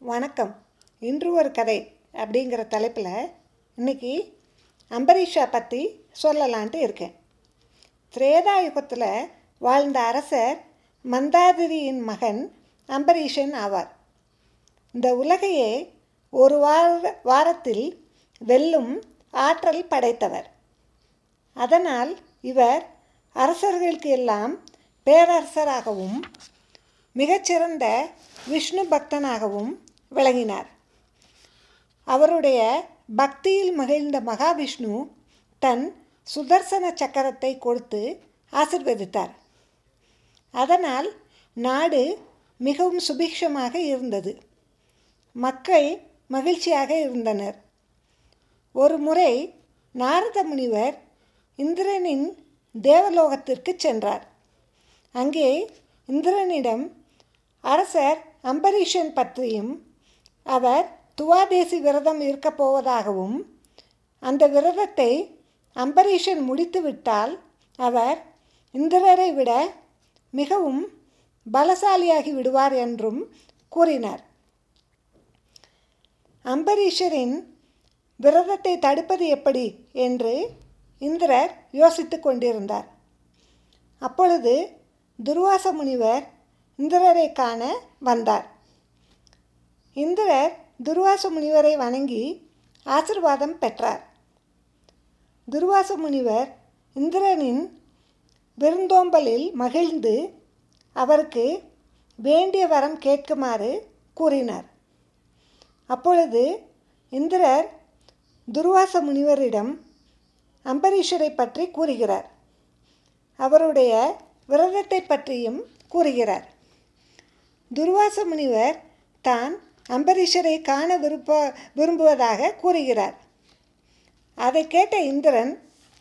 வணக்கம். இன்று ஒரு கதை அப்படிங்கிற தலைப்பில் இன்னைக்கு அம்பரீஷா பற்றி சொல்லலான்ட்டு இருக்கேன். திரேதாயுகத்தில் வாழ்ந்த அரசர் மந்தாதிரியின் மகன் அம்பரீஷன் ஆவார். இந்த உலகையே ஒரு வார வாரத்தில் வெல்லும் ஆற்றல் படைத்தவர். அதனால் இவர் அரசர்களுக்கு எல்லாம் பேரரசராகவும் மிகச்சிறந்த விஷ்ணு பக்தனாகவும் விளங்கினார். அவருடைய பக்தியில் மகிழ்ந்த மகாவிஷ்ணு தன் சுதர்சன சக்கரத்தை கொடுத்து ஆசிர்வதித்தார். அதனால் நாடு மிகவும் சுபிக்ஷமாக இருந்தது. மக்கள் மகிழ்ச்சியாக இருந்தனர். ஒரு முறை நாரத முனிவர் இந்திரனின் தேவலோகத்திற்கு சென்றார். அங்கே இந்திரனிடம் அரசர் அம்பரீஷன் பற்றியும் அவர் துவாதேசி விரதம் இருக்கப் போவதாகவும் அந்த விரதத்தை அம்பரீஷன் முடித்துவிட்டால் அவர் இந்திரரை விட மிகவும் பலசாலியாகி விடுவார் என்றும் கூறினார். அம்பரீஷரின் விரதத்தை தடுப்பது எப்படி என்று இந்திரர் யோசித்து கொண்டிருந்தார். அப்பொழுது துர்வாச முனிவர் இந்திரரை காண வந்தார். இந்திரர் துர்வாச முனிவரை வணங்கி ஆசிர்வாதம் பெற்றார். துர்வாச முனிவர் இந்திரனின் விருந்தோம்பலில் மகிழ்ந்து அவருக்கு வேண்டிய வரம் கேட்குமாறு கூறினார். அப்பொழுது இந்திரர் துர்வாச முனிவரிடம் அம்பரீஷரை பற்றி கூறுகிறார். அவருடைய விரதத்தை பற்றியும் கூறுகிறார். துர்வாச முனிவர் தான் அம்பரீஷரை காண விருப்ப விரும்புவதாக கூறுகிறார். அதை கேட்ட இந்திரன்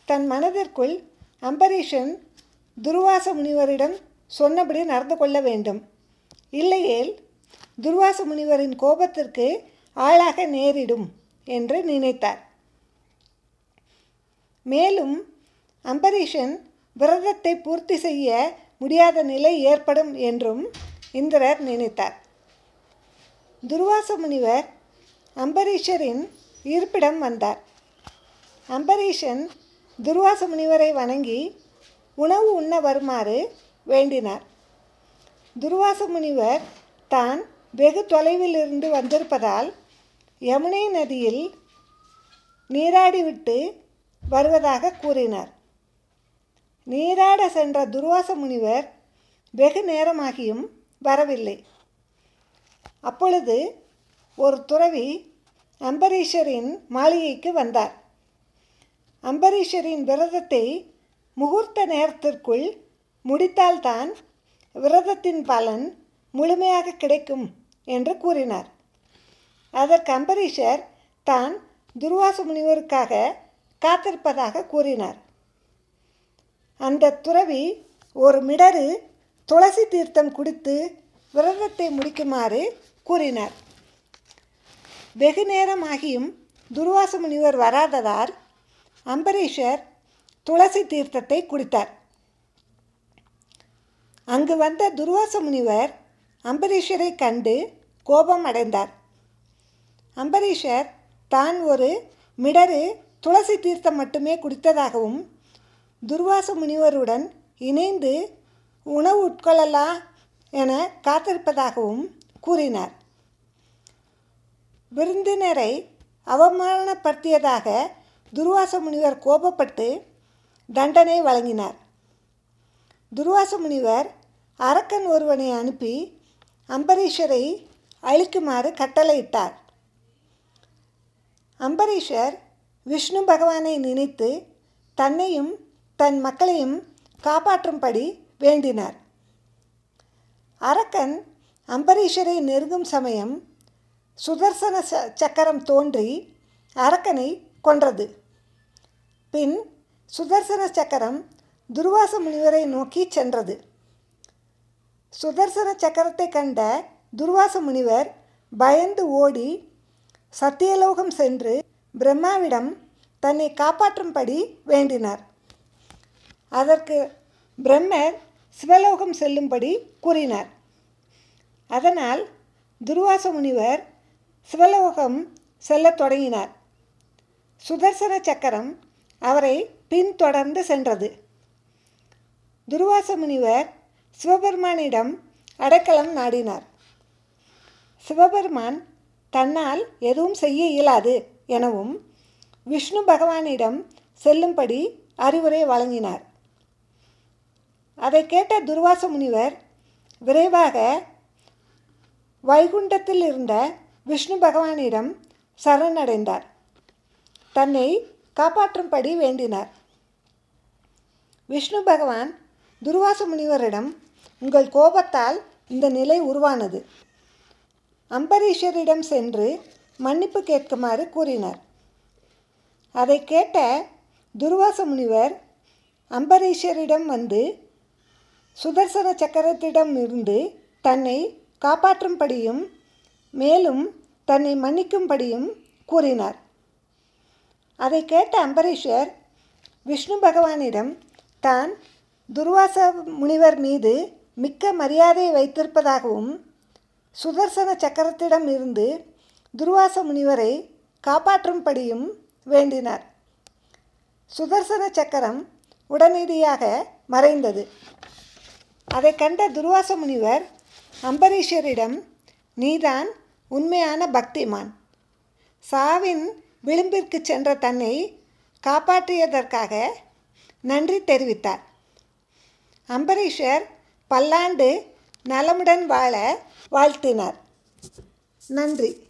தன் மனதிற்குள் அம்பரீஷன் துர்வாச முனிவரிடம் சொன்னபடி நடந்து கொள்ள வேண்டும். இல்லையேல் துர்வாச முனிவரின் கோபத்திற்கு ஆளாக நேரிடும் என்று நினைத்தார். மேலும் அம்பரீஷன் விரதத்தை பூர்த்தி செய்ய முடியாத நிலை ஏற்படும் என்றும் இந்திரர் நினைத்தார். துர்வாச முனிவர் அம்பரீஷரின் இருப்பிடம் வந்தார். அம்பரீஷன் துர்வாச முனிவரை வணங்கி உணவு உண்ண வருமாறு வேண்டினார். துர்வாச முனிவர் தான் வெகு தொலைவில் இருந்து வந்திருப்பதால் யமுனை நதியில் நீராடிவிட்டு வருவதாக கூறினார். நீராட சென்ற துர்வாச முனிவர் வெகு நேரமாகியும் வரவில்லை. அப்பொழுது ஒரு துறவி அம்பரீஷரின் மாளிகைக்கு வந்தார். அம்பரீஷரின் விரதத்தை முகூர்த்த நேரத்திற்குள் முடித்தால்தான் விரதத்தின் பலன் முழுமையாக கிடைக்கும் என்று கூறினார். அதற்கு அம்பரீஷர் தான் துர்வாச முனிவருக்காக காத்திருப்பதாக கூறினார். அந்த துறவி ஒரு மிடரு துளசி தீர்த்தம் குடித்து விரதத்தை முடிக்குமாறு கூறினார். வெகு நேரமாகியும் துர்வாச முனிவர் வராததால் அம்பரீஷர் துளசி தீர்த்தத்தை குடித்தார். அங்கு வந்த துர்வாச முனிவர் அம்பரீஷரை கண்டு கோபம் அடைந்தார் அம்பரீஷர் தான் ஒரு மிடரு துளசி தீர்த்தம் மட்டுமே குடித்ததாகவும் துர்வாச முனிவருடன் இணைந்து உணவு உட்கொள்ளலாம் என காத்திருப்பதாகவும் கூறினார். விருந்தினரை அவமானப்படுத்தியதாக துர்வாச முனிவர் கோபப்பட்டு தண்டனை வழங்கினார். துர்வாச முனிவர் அரக்கன் ஒருவனை அனுப்பி அம்பரீஷரை அழிக்குமாறு கட்டளையிட்டார். அம்பரீஷர் விஷ்ணு பகவானை நினைத்து தன்னையும் தன் மக்களையும் காப்பாற்றும்படி வேண்டினார். அரக்கன் அம்பரீஷரை நெருங்கும் சமயம் சுதர்சன சக்கரம் தோன்றி அரக்கனை கொன்றது. பின் சுதர்சன சக்கரம் துர்வாச முனிவரை நோக்கி சென்றது. சுதர்சன சக்கரத்தை கண்ட துர்வாச முனிவர் பயந்து ஓடி சத்தியலோகம் சென்று பிரம்மாவிடம் தன்னை காப்பாற்றும்படி வேண்டினார். அதற்கு பிரம்மர் சிவலோகம் செல்லும்படி கூறினார். அதனால் துர்வாச முனிவர் சிவலோகம் செல்லத் தொடங்கினார். சுதர்சன சக்கரம் அவரை பின்தொடர்ந்து சென்றது. துர்வாச முனிவர் சிவபெருமானிடம் அடைக்கலம் நாடினார். சிவபெருமான் தன்னால் எதுவும் செய்ய இயலாது எனவும் விஷ்ணு பகவானிடம் செல்லும்படி அறிவுரை வழங்கினார். அதை கேட்ட துர்வாச முனிவர் விரைவாக வைகுண்டத்தில் இருந்த விஷ்ணு பகவானிடம் சரணடைந்தார். தன்னை காப்பாற்றும்படி வேண்டினார். விஷ்ணு பகவான் துர்வாச முனிவரிடம் உங்கள் கோபத்தால் இந்த நிலை உருவானது. அம்பரீஷரிடம் சென்று மன்னிப்பு கேட்குமாறு கூறினார். அதை கேட்ட துர்வாச முனிவர் அம்பரீஷரிடம் வந்து சுதர்சன சக்கரத்திடம் இருந்து தன்னை காப்பாற்றும்படியும் மேலும் தன்னை மன்னிக்கும்படியும் கூறினார். அதை கேட்ட அம்பரீஷர் விஷ்ணு பகவானிடம் தான் துர்வாச முனிவர் மீது மிக்க மரியாதை வைத்திருப்பதாகவும் சுதர்சன சக்கரத்திடம் இருந்து துர்வாச முனிவரை காப்பாற்றும்படியும் வேண்டினார். சுதர்சன சக்கரம் உடனடியாக மறைந்தது. அதை கண்ட துர்வாச முனிவர் அம்பரீஷரிடம் நீதான் உண்மையான பக்திமான். சாவின் விளிம்பிற்கு சென்ற தன்னை காப்பாற்றியதற்காக நன்றி தெரிவித்தார். அம்பரீஷர் பல்லாண்டு நலமுடன் வாழ வாழ்த்தினார். நன்றி.